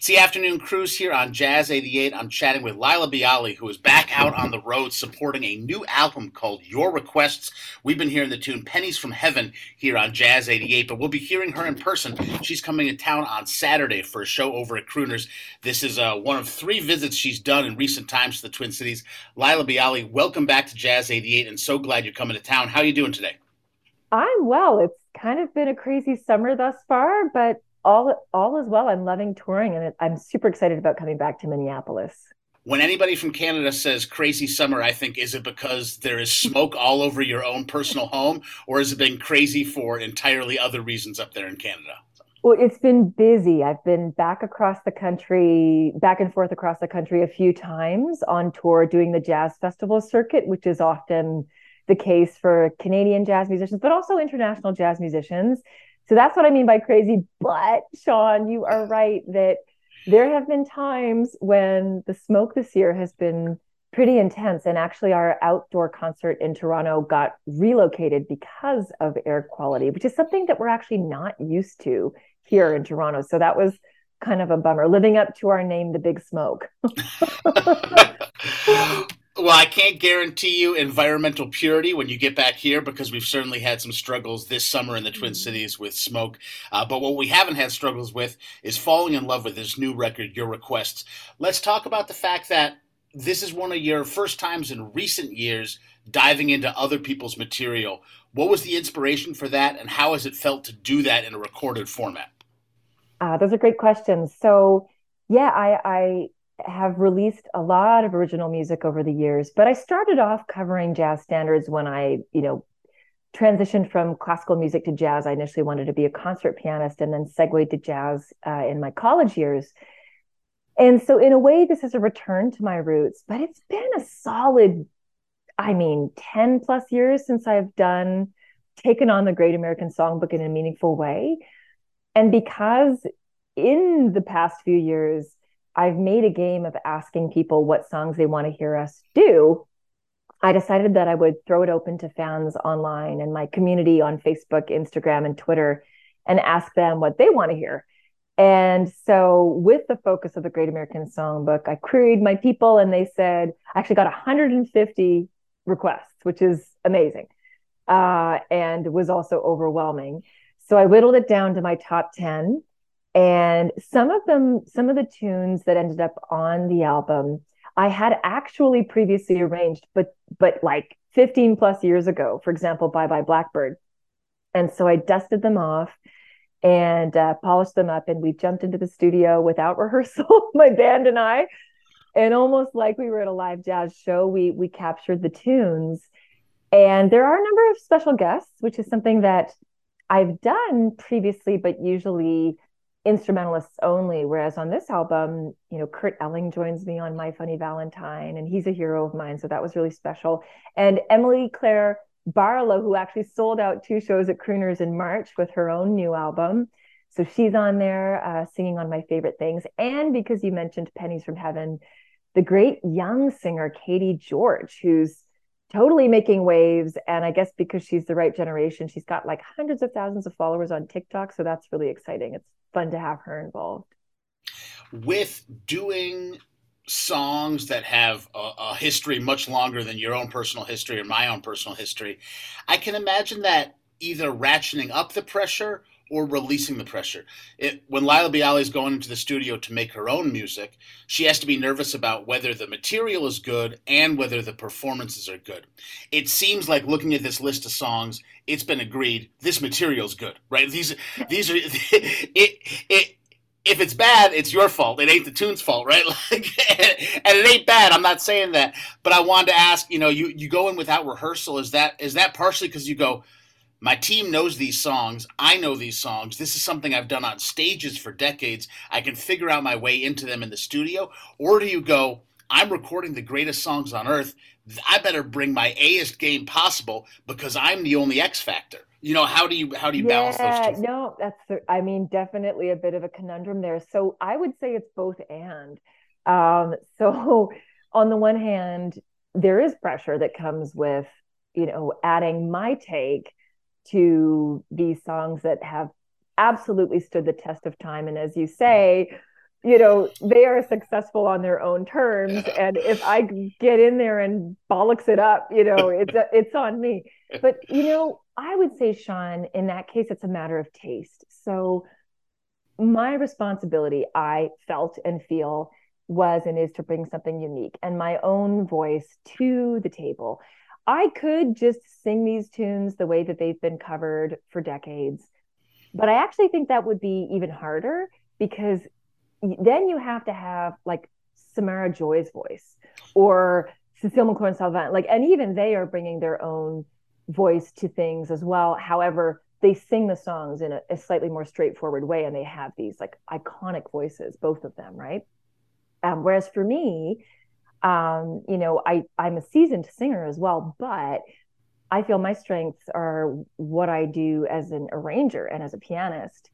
It's the afternoon cruise here on Jazz 88. I'm chatting with Laila Biali, who is back out on the road supporting a new album called Your Requests. We've been hearing the tune Pennies from Heaven here on Jazz 88, but we'll be hearing her in person. She's coming to town on Saturday for a show over at Crooners. This is uh, one of three visits she's done in recent times to the Twin Cities. Laila Biali, welcome back to Jazz 88, and so glad you're coming to town. How are you doing today? I'm well. It's kind of been a crazy summer thus far, but all all is well. I'm loving touring, and I'm super excited about coming back to Minneapolis. When anybody from Canada says crazy summer, I think is it because there is smoke all over your own personal home, or has it been crazy for entirely other reasons up there in Canada? Well, it's been busy. I've been back across the country, back and forth across the country a few times on tour doing the jazz festival circuit, which is often the case for Canadian jazz musicians, but also international jazz musicians. So that's what I mean by crazy. But Sean, you are right that there have been times when the smoke this year has been pretty intense. And actually, our outdoor concert in Toronto got relocated because of air quality, which is something that we're actually not used to here in Toronto. So that was kind of a bummer, living up to our name, The Big Smoke. Well, I can't guarantee you environmental purity when you get back here because we've certainly had some struggles this summer in the Twin mm-hmm. Cities with smoke. Uh, but what we haven't had struggles with is falling in love with this new record, Your Requests. Let's talk about the fact that this is one of your first times in recent years diving into other people's material. What was the inspiration for that, and how has it felt to do that in a recorded format? Uh, those are great questions. So, yeah, I, I have released a lot of original music over the years, but I started off covering jazz standards when I, you know, transitioned from classical music to jazz. I initially wanted to be a concert pianist and then segued to jazz uh, in my college years. And so, in a way, this is a return to my roots, but it's been a solid, I mean, 10 plus years since I've done, taken on the Great American Songbook in a meaningful way. And because in the past few years, I've made a game of asking people what songs they want to hear us do. I decided that I would throw it open to fans online and my community on Facebook, Instagram, and Twitter and ask them what they want to hear. And so, with the focus of the Great American Songbook, I queried my people and they said, I actually got 150 requests, which is amazing uh, and was also overwhelming. So, I whittled it down to my top 10 and some of them some of the tunes that ended up on the album i had actually previously arranged but but like 15 plus years ago for example bye bye blackbird. And so i dusted them off and uh, polished them up and we jumped into the studio without rehearsal my band and i. And almost like we were at a live jazz show we we captured the tunes. And there are a number of special guests which is something that i've done previously but usually instrumentalists only. Whereas on this album, you know, Kurt Elling joins me on My Funny Valentine, and he's a hero of mine. So that was really special. And Emily Claire Barlow, who actually sold out two shows at Crooners in March with her own new album. So she's on there uh, singing on my favorite things. And because you mentioned Pennies from Heaven, the great young singer Caity Gyorgy, who's totally making waves. And I guess because she's the right generation, she's got like hundreds of thousands of followers on TikTok. So that's really exciting. It's fun to have her involved. With doing songs that have a, a, history much longer than your own personal history or my own personal history, I can imagine that either ratcheting up the pressure or releasing the pressure. It, when Laila Biali is going into the studio to make her own music, she has to be nervous about whether the material is good and whether the performances are good. It seems like looking at this list of songs, it's been agreed this material is good, right? These these are it it if it's bad, it's your fault. It ain't the tune's fault, right? Like, and it ain't bad. I'm not saying that, but I wanted to ask. You know, you you go in without rehearsal. Is that is that partially because you go? My team knows these songs. I know these songs. This is something I've done on stages for decades. I can figure out my way into them in the studio. Or do you go, I'm recording the greatest songs on earth. I better bring my Aest game possible because I'm the only X factor. You know, how do you how do you yeah, balance those two? No, that's I mean, definitely a bit of a conundrum there. So I would say it's both and. Um, so on the one hand, there is pressure that comes with, you know, adding my take to these songs that have absolutely stood the test of time. And as you say, you know, they are successful on their own terms. And if I get in there and bollocks it up, you know, it's it's on me. But you know, I would say, Sean, in that case, it's a matter of taste. So my responsibility, I felt and feel, was and is to bring something unique and my own voice to the table. I could just sing these tunes the way that they've been covered for decades. But I actually think that would be even harder because then you have to have like Samara Joy's voice or Cecile McLorin Salvant, like, and even they are bringing their own voice to things as well. However, they sing the songs in a, a slightly more straightforward way and they have these like iconic voices, both of them, right? Um, whereas for me, um, you know, I I'm a seasoned singer as well, but I feel my strengths are what I do as an arranger and as a pianist.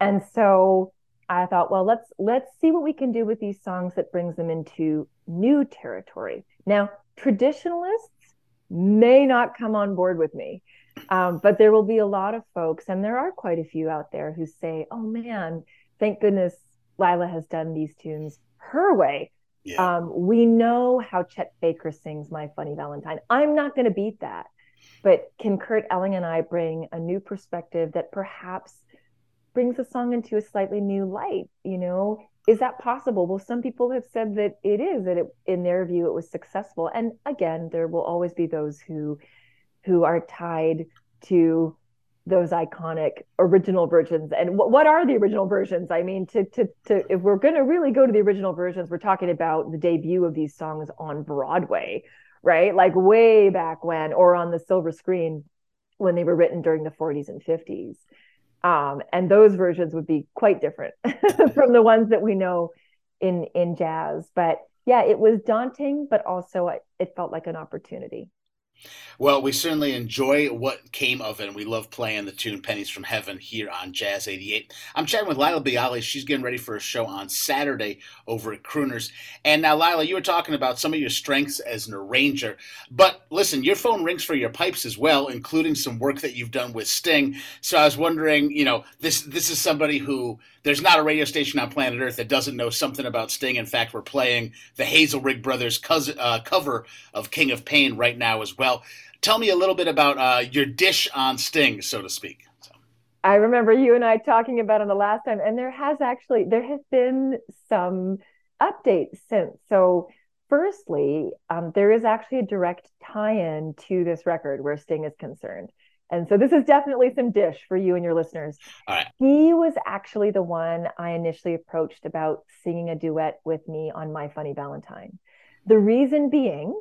And so I thought, well, let's let's see what we can do with these songs that brings them into new territory. Now, traditionalists may not come on board with me, um, but there will be a lot of folks, and there are quite a few out there who say, "Oh man, thank goodness Laila has done these tunes her way. Yeah. Um, we know how Chet Baker sings My Funny Valentine. I'm not going to beat that. But can Kurt Elling and I bring a new perspective that perhaps brings the song into a slightly new light? You know, is that possible? Well, some people have said that it is, that it, in their view, it was successful. And again, there will always be those who who are tied to those iconic original versions. And what, what are the original versions? I mean to to to if we're going to really go to the original versions we're talking about the debut of these songs on broadway right? Like way back when or on the silver screen when they were written during the 40s and 50s um, and those versions would be quite different from the ones that we know in in jazz. But yeah it was daunting but also it felt like an opportunity well, we certainly enjoy what came of it, and we love playing the tune Pennies from Heaven here on Jazz 88. I'm chatting with Laila Biali. She's getting ready for a show on Saturday over at Crooners. And now, Laila, you were talking about some of your strengths as an arranger. But listen, your phone rings for your pipes as well, including some work that you've done with Sting. So I was wondering, you know, this this is somebody who there's not a radio station on planet Earth that doesn't know something about Sting. In fact, we're playing the Hazelrigg Brothers cousin, uh, cover of King of Pain right now as well. Tell me a little bit about uh, your dish on Sting, so to speak. So. I remember you and I talking about it the last time, and there has actually there has been some updates since. So, firstly, um, there is actually a direct tie-in to this record where Sting is concerned. And so this is definitely some dish for you and your listeners. He was actually the one I initially approached about singing a duet with me on My Funny Valentine. The reason being,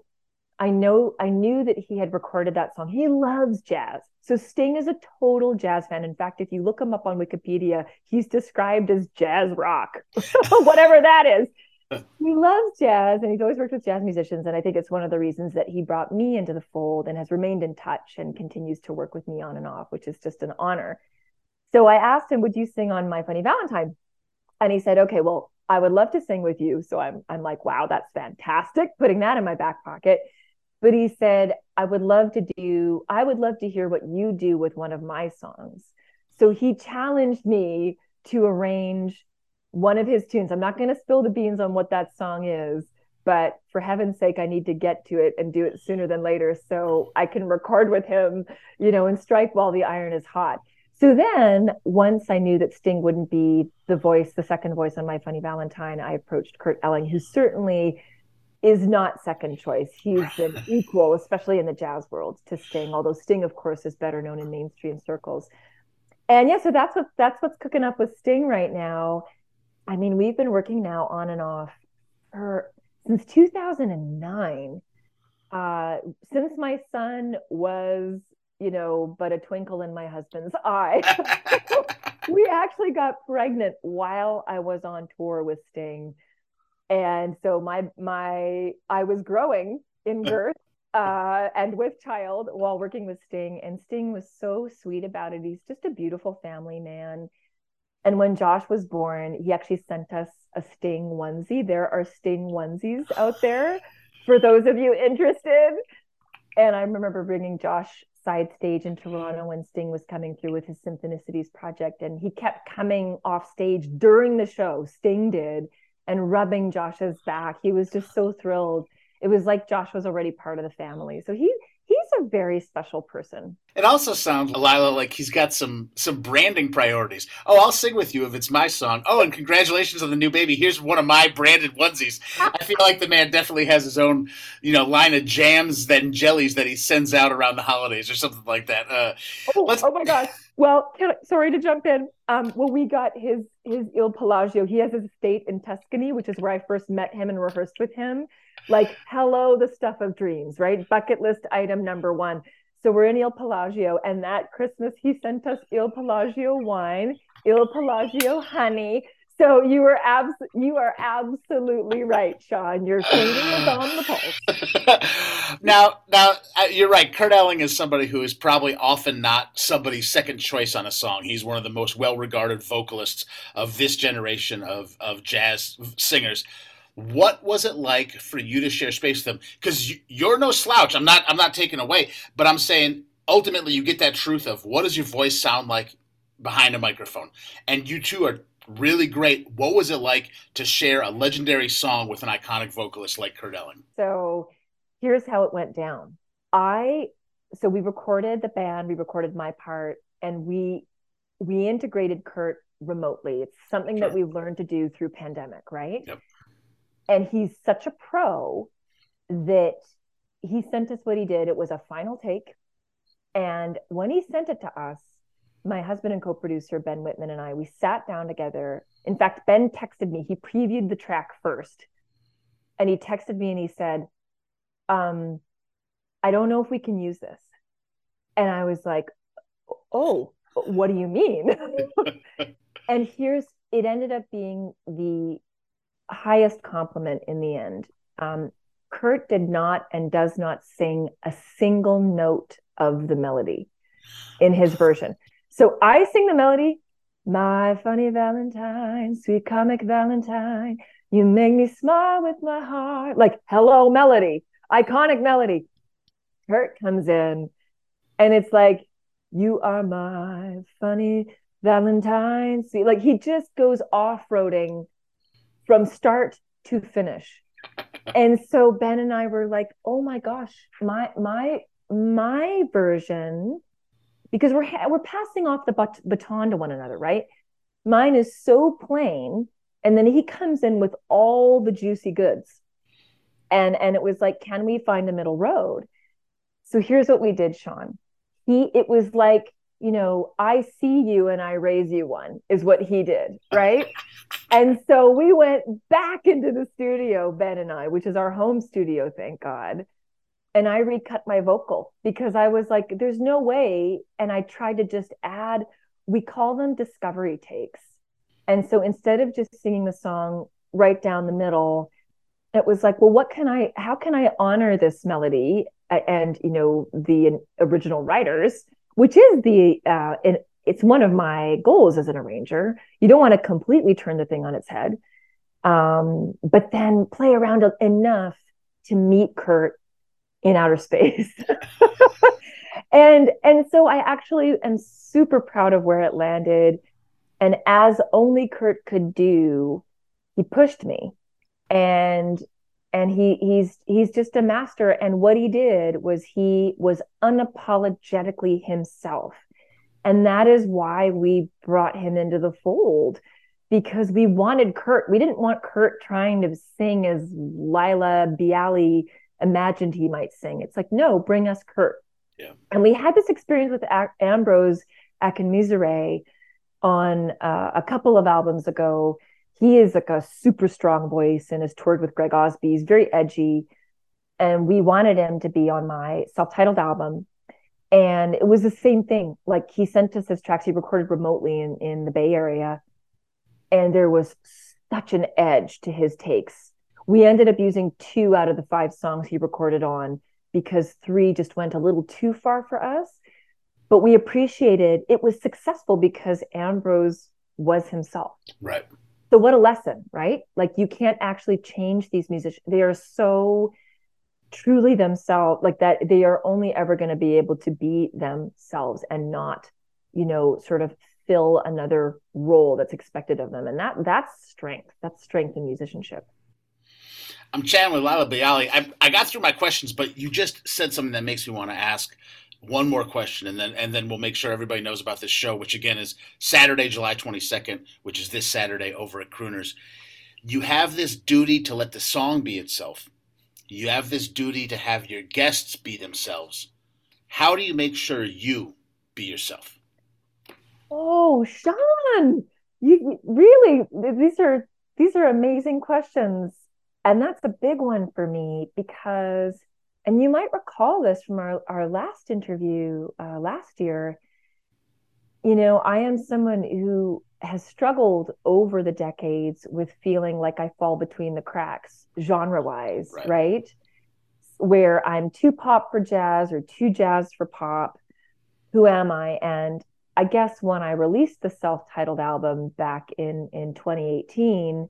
I know I knew that he had recorded that song. He loves jazz. So Sting is a total jazz fan. In fact, if you look him up on Wikipedia, he's described as jazz rock, whatever that is he loves jazz and he's always worked with jazz musicians. And I think it's one of the reasons that he brought me into the fold and has remained in touch and continues to work with me on and off, which is just an honor. So I asked him, Would you sing on My Funny Valentine? And he said, Okay, well, I would love to sing with you. So I'm I'm like, wow, that's fantastic. Putting that in my back pocket. But he said, I would love to do, I would love to hear what you do with one of my songs. So he challenged me to arrange one of his tunes. I'm not going to spill the beans on what that song is, but for heaven's sake, I need to get to it and do it sooner than later so I can record with him, you know, and strike while the iron is hot. So then, once I knew that Sting wouldn't be the voice, the second voice on My Funny Valentine, I approached Kurt Elling, who certainly is not second choice. He's an equal, especially in the jazz world, to Sting. Although Sting, of course, is better known in mainstream circles. And yeah, so that's what that's what's cooking up with Sting right now. I mean, we've been working now on and off for since 2009. Uh, since my son was, you know, but a twinkle in my husband's eye. we actually got pregnant while I was on tour with Sting. And so my my I was growing in girth uh, and with child while working with Sting. And Sting was so sweet about it. He's just a beautiful family man. And when Josh was born, he actually sent us a Sting onesie. There are Sting onesies out there for those of you interested. And I remember bringing Josh side stage in Toronto when Sting was coming through with his Symphonicities project. And he kept coming off stage during the show, Sting did, and rubbing Josh's back. He was just so thrilled. It was like Josh was already part of the family. So he he's a very special person. It also sounds, Laila, like he's got some some branding priorities. Oh, I'll sing with you if it's my song. Oh, and congratulations on the new baby. Here's one of my branded onesies. I feel like the man definitely has his own, you know, line of jams and jellies that he sends out around the holidays or something like that. Uh, oh, oh, my gosh. Well, I, sorry to jump in. Um, well, we got his his Il Palagio. He has his estate in Tuscany, which is where I first met him and rehearsed with him like hello the stuff of dreams right bucket list item number one so we're in il Palagio and that christmas he sent us il Palagio wine il Palagio honey so you are abs you are absolutely right, Sean. Your finger is on the pulse. now, now uh, you're right. Kurt Elling is somebody who is probably often not somebody's second choice on a song. He's one of the most well-regarded vocalists of this generation of of jazz singers. What was it like for you to share space with them? Because you're no slouch. I'm not. I'm not taking away, but I'm saying ultimately you get that truth of what does your voice sound like behind a microphone, and you two are really great. What was it like to share a legendary song with an iconic vocalist like Kurt Elling? So here's how it went down. I so we recorded the band, we recorded my part, and we we integrated Kurt remotely. It's something sure. that we learned to do through pandemic, right? Yep and he's such a pro that he sent us what he did. It was a final take. And when he sent it to us, my husband and co-producer Ben Wittman and I, we sat down together. In fact, Ben texted me. He previewed the track first, and he texted me and he said, um, "I don't know if we can use this." And I was like, "Oh, what do you mean?" and here's it. Ended up being the highest compliment in the end. Um, Kurt did not and does not sing a single note of the melody in his version. So I sing the melody, my funny Valentine, sweet comic Valentine, you make me smile with my heart. Like, hello, melody, iconic melody. Kurt comes in and it's like, you are my funny Valentine. Like, he just goes off roading from start to finish. and so Ben and I were like, "Oh my gosh, my my my version because we're we're passing off the bat- baton to one another, right? Mine is so plain and then he comes in with all the juicy goods. And and it was like, "Can we find a middle road?" So here's what we did, Sean. He it was like you know, I see you and I raise you one is what he did, right? and so we went back into the studio, Ben and I, which is our home studio, thank God. And I recut my vocal because I was like, there's no way. And I tried to just add, we call them discovery takes. And so instead of just singing the song right down the middle, it was like, well, what can I, how can I honor this melody and, you know, the original writers? which is the uh, it's one of my goals as an arranger. You don't want to completely turn the thing on its head, um, but then play around enough to meet Kurt in outer space. and and so I actually am super proud of where it landed. And as only Kurt could do, he pushed me. And and he he's he's just a master and what he did was he was unapologetically himself and that is why we brought him into the fold because we wanted Kurt we didn't want Kurt trying to sing as Laila Biali imagined he might sing it's like no bring us Kurt yeah. and we had this experience with Ambrose Akinmusire on uh, a couple of albums ago he is like a super strong voice and has toured with Greg Osby. He's very edgy. And we wanted him to be on my self titled album. And it was the same thing. Like he sent us his tracks he recorded remotely in, in the Bay Area. And there was such an edge to his takes. We ended up using two out of the five songs he recorded on because three just went a little too far for us. But we appreciated it was successful because Ambrose was himself. Right so what a lesson right like you can't actually change these musicians they are so truly themselves, like that they are only ever going to be able to be themselves and not, you know, sort of fill another role that's expected of them. And that that's strength. That's strength in musicianship. I'm chatting with Laila Biali. I, I got through my questions, but you just said something that makes me want to ask one more question, and then and then we'll make sure everybody knows about this show, which again is Saturday, July 22nd, which is this Saturday over at Crooners. You have this duty to let the song be itself. You have this duty to have your guests be themselves. How do you make sure you be yourself? Oh, Sean, you really these are these are amazing questions. And that's a big one for me because, and you might recall this from our, our last interview uh, last year. You know, I am someone who has struggled over the decades with feeling like I fall between the cracks, genre wise, right. right? Where I'm too pop for jazz or too jazz for pop. Who am I? And I guess when I released the self titled album back in, in 2018,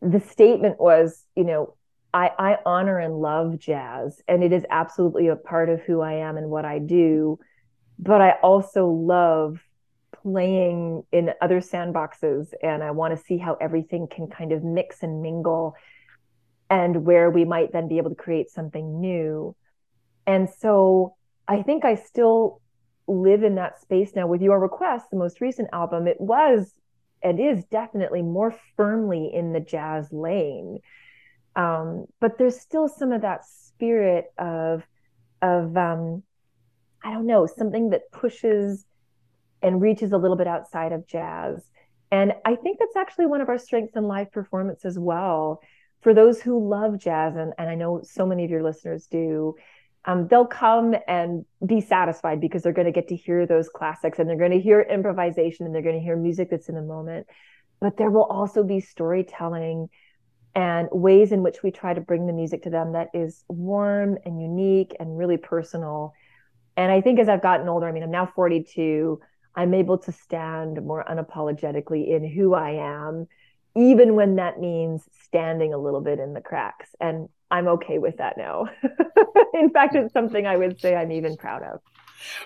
the statement was, you know, I, I honor and love jazz, and it is absolutely a part of who I am and what I do. But I also love playing in other sandboxes, and I want to see how everything can kind of mix and mingle, and where we might then be able to create something new. And so I think I still live in that space now with your request the most recent album it was it is definitely more firmly in the jazz lane. Um, but there's still some of that spirit of of um, I don't know something that pushes and reaches a little bit outside of jazz. And I think that's actually one of our strengths in live performance as well. For those who love jazz, and, and I know so many of your listeners do, um, they'll come and be satisfied because they're going to get to hear those classics and they're going to hear improvisation and they're going to hear music that's in the moment. But there will also be storytelling and ways in which we try to bring the music to them that is warm and unique and really personal. And I think as I've gotten older, I mean, I'm now 42, I'm able to stand more unapologetically in who I am, even when that means standing a little bit in the cracks. And I'm okay with that now. in fact, it's something I would say I'm even proud of.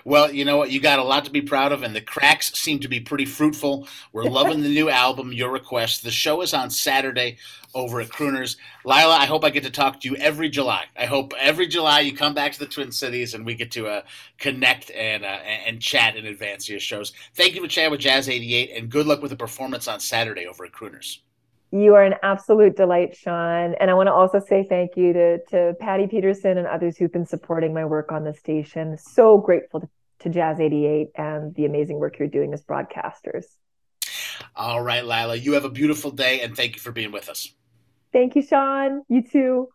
Well, you know what? You got a lot to be proud of, and the cracks seem to be pretty fruitful. We're loving the new album, Your Request. The show is on Saturday over at Crooners. Laila, I hope I get to talk to you every July. I hope every July you come back to the Twin Cities and we get to uh, connect and uh, and chat in advance of your shows. Thank you for chatting with Jazz 88, and good luck with the performance on Saturday over at Crooners. You are an absolute delight, Sean. And I want to also say thank you to, to Patty Peterson and others who've been supporting my work on the station. So grateful to, to Jazz 88 and the amazing work you're doing as broadcasters. All right, Laila, you have a beautiful day and thank you for being with us. Thank you, Sean. You too.